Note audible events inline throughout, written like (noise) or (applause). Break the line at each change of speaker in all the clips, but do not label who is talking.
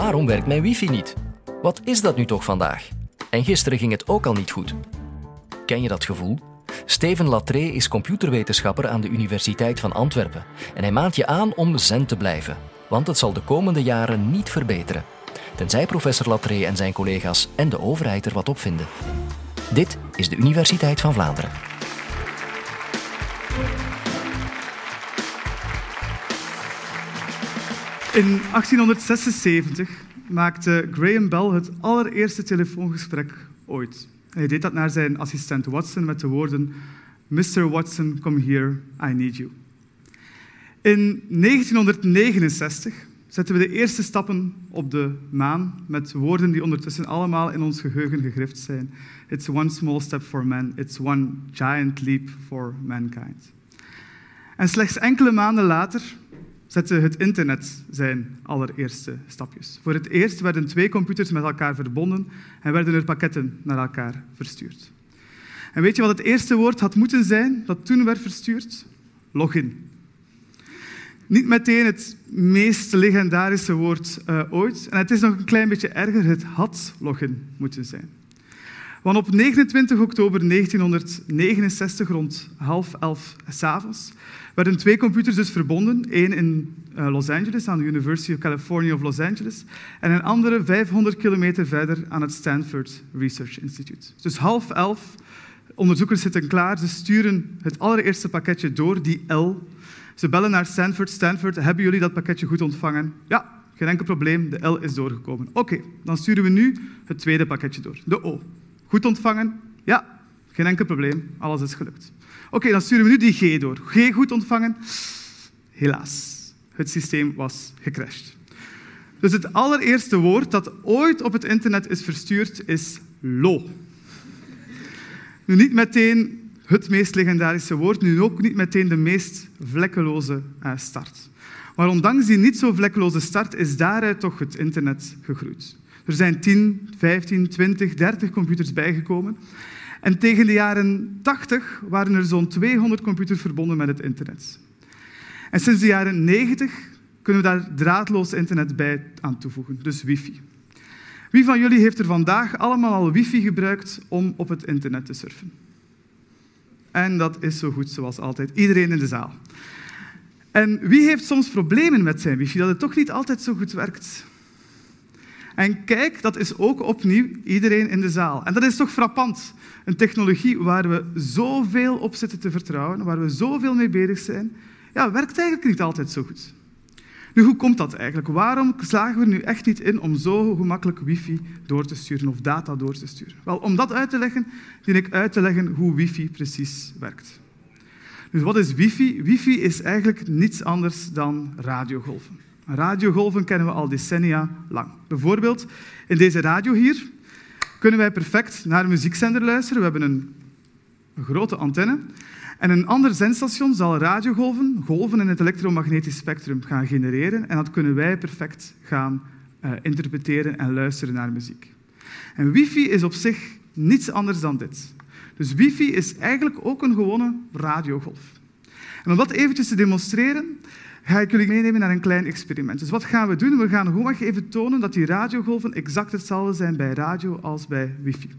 Waarom werkt mijn wifi niet? Wat is dat nu toch vandaag? En gisteren ging het ook al niet goed. Ken je dat gevoel? Steven Latré is computerwetenschapper aan de Universiteit van Antwerpen en hij maant je aan om zen te blijven, want het zal de komende jaren niet verbeteren. Tenzij professor Latré en zijn collega's en de overheid er wat op vinden. Dit is de Universiteit van Vlaanderen.
In 1876 maakte Graham Bell het allereerste telefoongesprek ooit. Hij deed dat naar zijn assistent Watson met de woorden: Mr. Watson, come here, I need you. In 1969 zetten we de eerste stappen op de maan met woorden die ondertussen allemaal in ons geheugen gegrift zijn. It's one small step for man, it's one giant leap for mankind. En slechts enkele maanden later zette het internet zijn allereerste stapjes. Voor het eerst werden twee computers met elkaar verbonden en werden er pakketten naar elkaar verstuurd. En weet je wat het eerste woord had moeten zijn dat toen werd verstuurd? Login. Niet meteen het meest legendarische woord uh, ooit. En het is nog een klein beetje erger, het had login moeten zijn. Want op 29 oktober 1969, rond half elf s'avonds, werden twee computers dus verbonden. Eén in uh, Los Angeles, aan de University of California of Los Angeles, en een andere 500 kilometer verder aan het Stanford Research Institute. Dus half elf, onderzoekers zitten klaar, ze sturen het allereerste pakketje door, die L. Ze bellen naar Stanford. Stanford, hebben jullie dat pakketje goed ontvangen? Ja, geen enkel probleem, de L is doorgekomen. Oké, dan sturen we nu het tweede pakketje door, de O. Goed ontvangen? Ja, geen enkel probleem, alles is gelukt. Oké, dan sturen we nu die G door. G goed ontvangen? Helaas, het systeem was gecrashed. Dus het allereerste woord dat ooit op het internet is verstuurd is lo. Nu niet meteen het meest legendarische woord, nu ook niet meteen de meest vlekkeloze eh, start. Maar ondanks die niet zo vlekkeloze start is daaruit toch het internet gegroeid. Er zijn 10, 15, 20, 30 computers bijgekomen. En tegen de jaren 80 waren er zo'n 200 computers verbonden met het internet. En sinds de jaren 90 kunnen we daar draadloos internet bij aan toevoegen, dus wifi. Wie van jullie heeft er vandaag allemaal al wifi gebruikt om op het internet te surfen? En dat is zo goed zoals altijd. Iedereen in de zaal. En wie heeft soms problemen met zijn wifi, dat het toch niet altijd zo goed werkt? En kijk, dat is ook opnieuw iedereen in de zaal. En dat is toch frappant. Een technologie waar we zoveel op zitten te vertrouwen, waar we zoveel mee bezig zijn, ja, werkt eigenlijk niet altijd zo goed. Nu, hoe komt dat eigenlijk? Waarom slagen we er nu echt niet in om zo gemakkelijk wifi door te sturen of data door te sturen? Wel, om dat uit te leggen, dien ik uit te leggen hoe wifi precies werkt. Dus wat is wifi? Wifi is eigenlijk niets anders dan radiogolven. Radiogolven kennen we al decennia lang. Bijvoorbeeld in deze radio hier kunnen wij perfect naar een muziekzender luisteren. We hebben een, een grote antenne. En een ander zendstation zal radiogolven, golven in het elektromagnetisch spectrum gaan genereren. En dat kunnen wij perfect gaan uh, interpreteren en luisteren naar muziek. En wifi is op zich niets anders dan dit. Dus wifi is eigenlijk ook een gewone radiogolf. En om dat eventjes te demonstreren, ga ik jullie meenemen naar een klein experiment. Dus wat gaan we doen? We gaan gewoon even tonen dat die radiogolven exact hetzelfde zijn bij radio als bij wifi.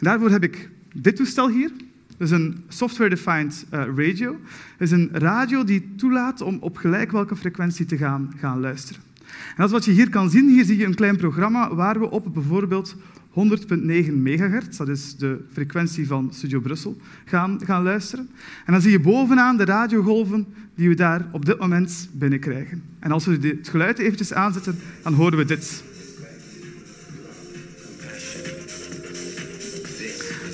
Daarvoor heb ik dit toestel hier. Dat is een software-defined uh, radio. Dat is een radio die toelaat om op gelijk welke frequentie te gaan, gaan luisteren. En dat is wat je hier kan zien. Hier zie je een klein programma waar we op bijvoorbeeld 100.9 megahertz, dat is de frequentie van Studio Brussel, gaan, gaan luisteren. En dan zie je bovenaan de radiogolven die we daar op dit moment binnenkrijgen. En als we het geluid eventjes aanzetten, dan horen we dit.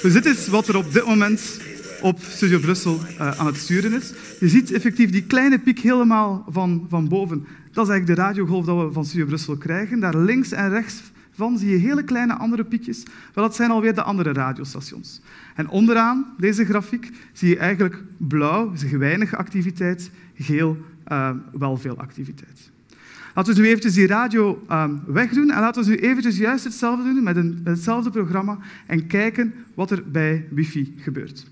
Dus dit is wat er op dit moment op Studio Brussel uh, aan het sturen is. Je ziet effectief die kleine piek helemaal van, van boven. Dat is eigenlijk de radiogolf dat we van Studio Brussel krijgen. Daar links en rechts zie je hele kleine andere piekjes. Wel, dat zijn alweer de andere radiostations. En onderaan deze grafiek zie je eigenlijk blauw, is weinig activiteit, geel, uh, wel veel activiteit. Laten we nu eventjes die radio uh, wegdoen en laten we nu eventjes juist hetzelfde doen met, een, met hetzelfde programma en kijken wat er bij wifi gebeurt.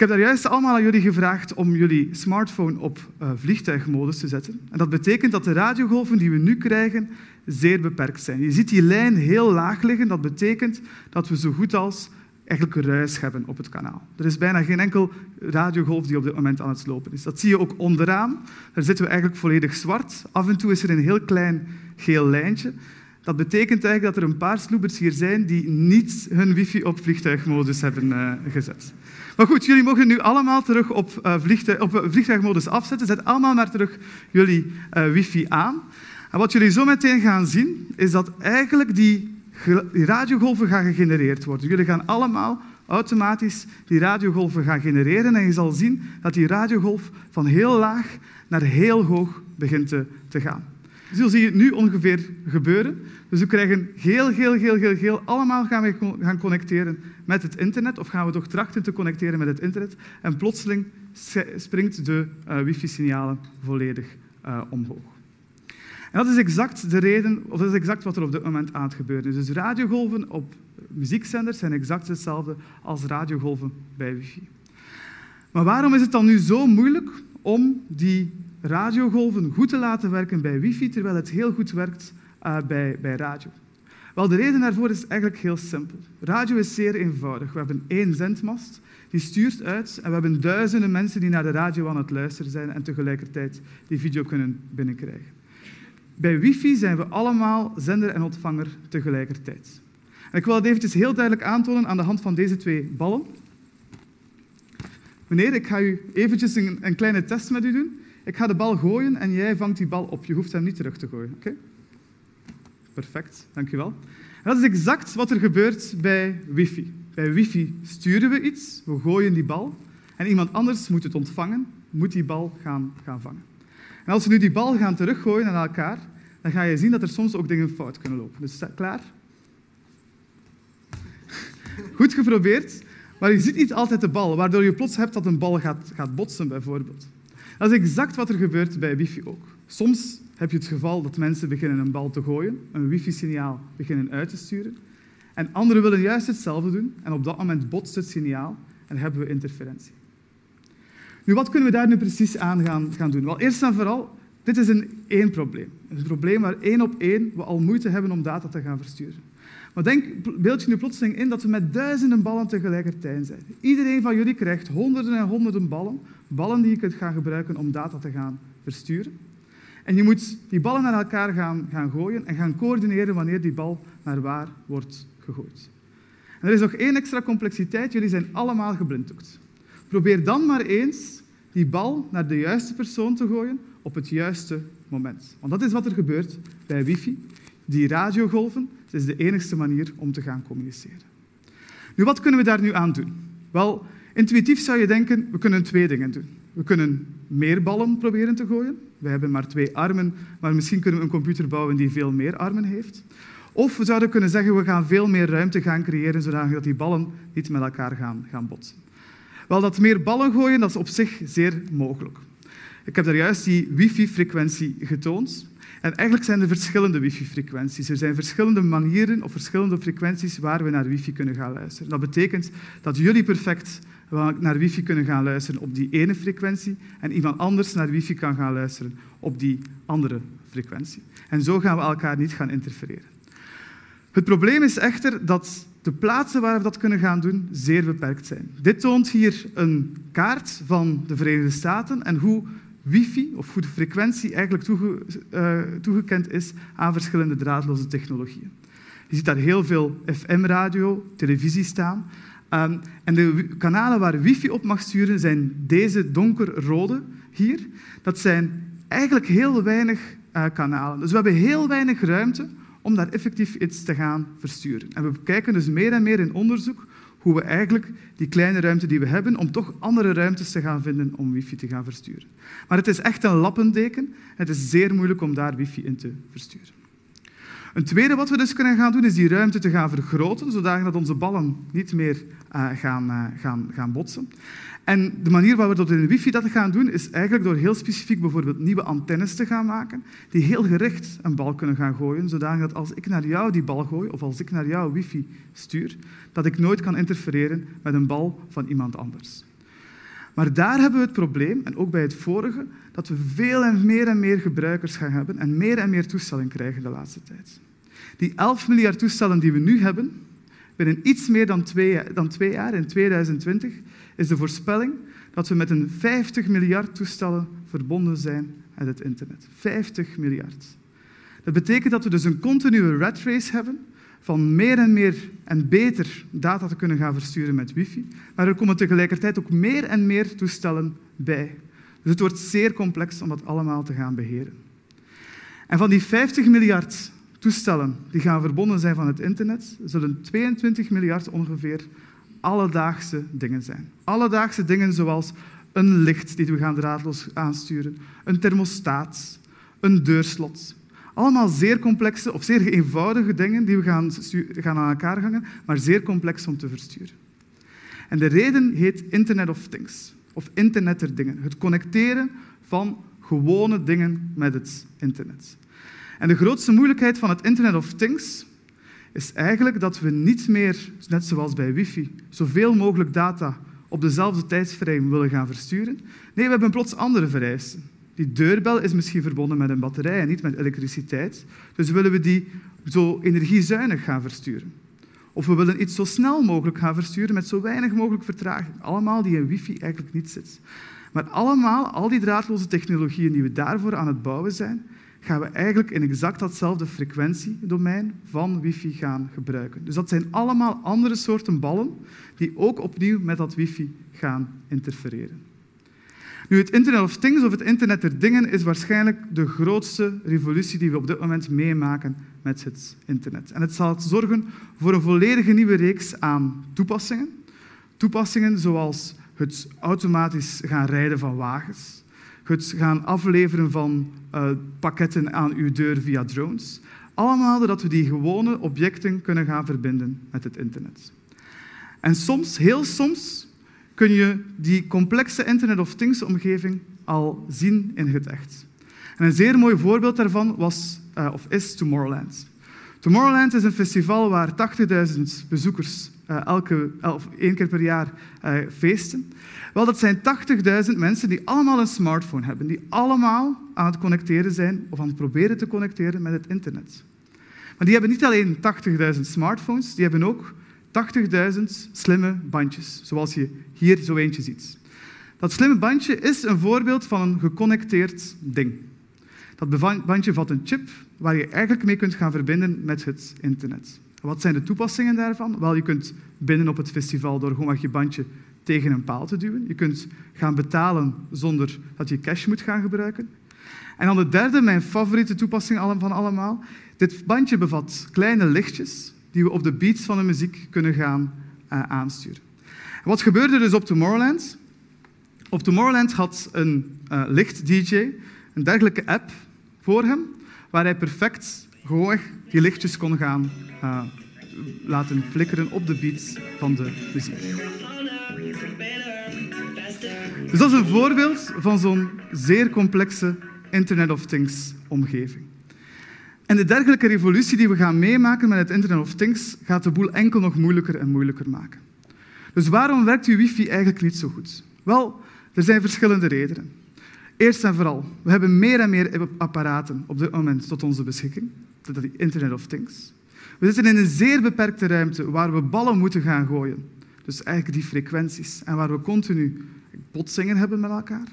Ik heb daar juist allemaal aan jullie gevraagd om jullie smartphone op uh, vliegtuigmodus te zetten. En dat betekent dat de radiogolven die we nu krijgen zeer beperkt zijn. Je ziet die lijn heel laag liggen. Dat betekent dat we zo goed als eigenlijk ruis hebben op het kanaal. Er is bijna geen enkel radiogolf die op dit moment aan het lopen is. Dat zie je ook onderaan. Daar zitten we eigenlijk volledig zwart. Af en toe is er een heel klein geel lijntje. Dat betekent eigenlijk dat er een paar sloebers hier zijn die niet hun wifi op vliegtuigmodus hebben uh, gezet. Maar goed, jullie mogen nu allemaal terug op, vliegtuig, op vliegtuigmodus afzetten. Zet allemaal maar terug jullie uh, wifi aan. En wat jullie zo meteen gaan zien, is dat eigenlijk die die radiogolven gaan gegenereerd worden. Jullie gaan allemaal automatisch die radiogolven gaan genereren en je zal zien dat die radiogolf van heel laag naar heel hoog begint te, te gaan. Zo zie je nu ongeveer gebeuren. Dus we krijgen geel, geel, geel, geel, geel. Allemaal gaan we gaan connecteren met het internet, of gaan we toch trachten te connecteren met het internet. En plotseling springt de uh, wifi-signalen volledig uh, omhoog. En dat is exact de reden, of dat is exact wat er op dit moment aan het gebeuren is. Dus radiogolven op muziekzenders zijn exact hetzelfde als radiogolven bij wifi. Maar waarom is het dan nu zo moeilijk om die radiogolven goed te laten werken bij wifi, terwijl het heel goed werkt uh, bij, bij radio? Wel, de reden daarvoor is eigenlijk heel simpel. Radio is zeer eenvoudig. We hebben één zendmast, die stuurt uit en we hebben duizenden mensen die naar de radio aan het luisteren zijn en tegelijkertijd die video kunnen binnenkrijgen. Bij wifi zijn we allemaal zender en ontvanger tegelijkertijd. En ik wil het eventjes heel duidelijk aantonen aan de hand van deze twee ballen. Meneer, ik ga u eventjes een, een kleine test met u doen. Ik ga de bal gooien en jij vangt die bal op. Je hoeft hem niet terug te gooien. Oké? Perfect, dankjewel. Dat is exact wat er gebeurt bij wifi. Bij wifi sturen we iets, we gooien die bal en iemand anders moet het ontvangen, moet die bal gaan, gaan vangen. En als we nu die bal gaan teruggooien naar elkaar, dan ga je zien dat er soms ook dingen fout kunnen lopen. Dus klaar? (laughs) Goed geprobeerd, maar je ziet niet altijd de bal, waardoor je plots hebt dat een bal gaat, gaat botsen, bijvoorbeeld. Dat is exact wat er gebeurt bij wifi ook. Soms heb je het geval dat mensen beginnen een bal te gooien, een wifi-signaal beginnen uit te sturen, en anderen willen juist hetzelfde doen, en op dat moment botst het signaal en hebben we interferentie. Nu, wat kunnen we daar nu precies aan gaan, doen? Wel, eerst en vooral, dit is een één probleem. Een probleem waar één op één we al moeite hebben om data te gaan versturen. Maar denk, beeld je nu plotseling in dat we met duizenden ballen tegelijkertijd zijn. Iedereen van jullie krijgt honderden en honderden ballen, ballen die je kunt gaan gebruiken om data te gaan versturen. En je moet die ballen naar elkaar gaan, gaan gooien en gaan coördineren wanneer die bal naar waar wordt gegooid. En er is nog één extra complexiteit. Jullie zijn allemaal geblinddoekt. Probeer dan maar eens die bal naar de juiste persoon te gooien op het juiste moment. Want dat is wat er gebeurt bij wifi. Die radiogolven, het is de enigste manier om te gaan communiceren. Nu, wat kunnen we daar nu aan doen? Wel, intuïtief zou je denken, we kunnen twee dingen doen. We kunnen meer ballen proberen te gooien. We hebben maar twee armen, maar misschien kunnen we een computer bouwen die veel meer armen heeft. Of we zouden kunnen zeggen, we gaan veel meer ruimte gaan creëren, zodat die ballen niet met elkaar gaan, gaan botsen. Wel, dat meer ballen gooien, dat is op zich zeer mogelijk. Ik heb daar juist die wifi-frequentie getoond. En eigenlijk zijn er verschillende wifi-frequenties. Er zijn verschillende manieren of verschillende frequenties waar we naar wifi kunnen gaan luisteren. Dat betekent dat jullie perfect naar wifi kunnen gaan luisteren op die ene frequentie en iemand anders naar wifi kan gaan luisteren op die andere frequentie. En zo gaan we elkaar niet gaan interfereren. Het probleem is echter dat de plaatsen waar we dat kunnen gaan doen zeer beperkt zijn. Dit toont hier een kaart van de Verenigde Staten en hoe wifi, of hoe de frequentie eigenlijk uh, toegekend is aan verschillende draadloze technologieën. Je ziet daar heel veel FM-radio, televisie staan. Um, en de kanalen waar wifi op mag sturen zijn deze donkerrode hier. Dat zijn eigenlijk heel weinig uh, kanalen. Dus we hebben heel weinig ruimte om daar effectief iets te gaan versturen. En we kijken dus meer en meer in onderzoek hoe we eigenlijk die kleine ruimte die we hebben, om toch andere ruimtes te gaan vinden om wifi te gaan versturen. Maar het is echt een lappendeken. Het is zeer moeilijk om daar wifi in te versturen. Een tweede wat we dus kunnen gaan doen, is die ruimte te gaan vergroten, zodat onze ballen niet meer uh, gaan, uh, gaan, gaan botsen. En de manier waarop we dat in wifi dat gaan doen, is eigenlijk door heel specifiek bijvoorbeeld nieuwe antennes te gaan maken, die heel gericht een bal kunnen gaan gooien, zodat als ik naar jou die bal gooi, of als ik naar jou wifi stuur, dat ik nooit kan interfereren met een bal van iemand anders. Maar daar hebben we het probleem, en ook bij het vorige, dat we veel en meer en meer gebruikers gaan hebben en meer en meer toestellen krijgen de laatste tijd. Die 11 miljard toestellen die we nu hebben, binnen iets meer dan twee, dan jaar, in 2020, is de voorspelling dat we met een 50 miljard toestellen verbonden zijn met het internet. 50 miljard. Dat betekent dat we dus een continue rat race hebben van meer en meer en beter data te kunnen gaan versturen met wifi. Maar er komen tegelijkertijd ook meer en meer toestellen bij. Dus het wordt zeer complex om dat allemaal te gaan beheren. En van die 50 miljard toestellen die gaan verbonden zijn van het internet, zullen 22 miljard ongeveer alledaagse dingen zijn. Alledaagse dingen zoals een licht die we gaan draadloos aansturen, een thermostaat, een deurslot. Allemaal zeer complexe of zeer eenvoudige dingen die we gaan, gaan aan elkaar hangen, maar zeer complex om te versturen. En de reden heet Internet of Things, of Internet der dingen. Het connecteren van gewone dingen met het internet. En de grootste moeilijkheid van het Internet of Things is eigenlijk dat we niet meer, net zoals bij wifi, zoveel mogelijk data op dezelfde tijdsframe willen gaan versturen. Nee, we hebben plots andere vereisten. Die deurbel is misschien verbonden met een batterij en niet met elektriciteit. Dus willen we die zo energiezuinig gaan versturen. Of we willen iets zo snel mogelijk gaan versturen met zo weinig mogelijk vertraging. Allemaal die in wifi eigenlijk niet zit. Maar allemaal, al die draadloze technologieën die we daarvoor aan het bouwen zijn, gaan we eigenlijk in exact datzelfde frequentiedomein van wifi gaan gebruiken. Dus dat zijn allemaal andere soorten ballen die ook opnieuw met dat wifi gaan interfereren. Het Internet of Things of het Internet der Dingen is waarschijnlijk de grootste revolutie die we op dit moment meemaken met het internet. En het zal zorgen voor een volledige nieuwe reeks aan toepassingen. Toepassingen zoals het automatisch gaan rijden van wagens, het gaan afleveren van uh, pakketten aan uw deur via drones. Allemaal doordat we die gewone objecten kunnen gaan verbinden met het internet. En soms, heel soms, kun je die complexe Internet of Things-omgeving al zien in het echt. En een zeer mooi voorbeeld daarvan was, uh, of is Tomorrowland. Tomorrowland is een festival waar 80.000 bezoekers uh, elke, of één keer per jaar feesten. Wel, dat zijn 80.000 mensen die allemaal een smartphone hebben, die allemaal aan het connecteren zijn of aan het proberen te connecteren met het internet. Maar die hebben niet alleen 80.000 smartphones, die hebben ook 80.000 slimme bandjes, zoals je hier zo eentje ziet. Dat slimme bandje is een voorbeeld van een geconnecteerd ding. Dat bandje vat een chip waar je eigenlijk mee kunt gaan verbinden met het internet. Wat zijn de toepassingen daarvan? Wel, je kunt binnen op het festival door gewoon je bandje tegen een paal te duwen. Je kunt gaan betalen zonder dat je cash moet gaan gebruiken. En dan de derde, mijn favoriete toepassing van allemaal. Dit bandje bevat kleine lichtjes die we op de beats van de muziek kunnen gaan uh, aansturen. wat gebeurde dus op Tomorrowland? Op Tomorrowland had een uh, licht-dj een dergelijke app voor hem, waar hij perfect gewoon die lichtjes kon gaan uh, laten flikkeren op de beats van de muziek. Dus dat is een voorbeeld van zo'n zeer complexe Internet of Things omgeving. En de dergelijke revolutie die we gaan meemaken met het Internet of Things gaat de boel enkel nog moeilijker en moeilijker maken. Dus waarom werkt uw wifi eigenlijk niet zo goed? Wel, er zijn verschillende redenen. Eerst en vooral, we hebben meer en meer apparaten op dit moment tot onze beschikking. Dat is Internet of Things. We zitten in een zeer beperkte ruimte waar we ballen moeten gaan gooien. Dus eigenlijk die frequenties. En waar we continu botsingen hebben met elkaar.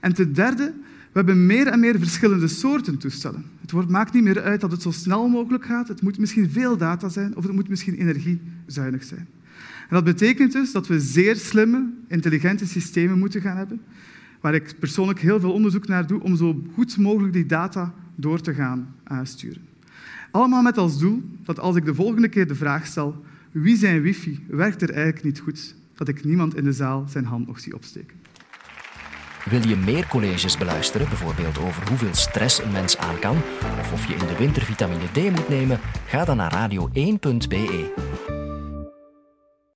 En ten derde, we hebben meer en meer verschillende soorten toestellen. Het maakt niet meer uit dat het zo snel mogelijk gaat. Het moet misschien veel data zijn of het moet misschien energiezuinig zijn. En dat betekent dus dat we zeer slimme, intelligente systemen moeten gaan hebben, waar ik persoonlijk heel veel onderzoek naar doe om zo goed mogelijk die data door te gaan uh, sturen. Allemaal met als doel dat als ik de volgende keer de vraag stel wie zijn wifi werkt er eigenlijk niet goed, dat ik niemand in de zaal zijn hand nog zie opsteken.
Wil je meer colleges beluisteren, bijvoorbeeld over hoeveel stress een mens aan kan, of of je in de winter vitamine D moet nemen, ga dan naar radio1.be.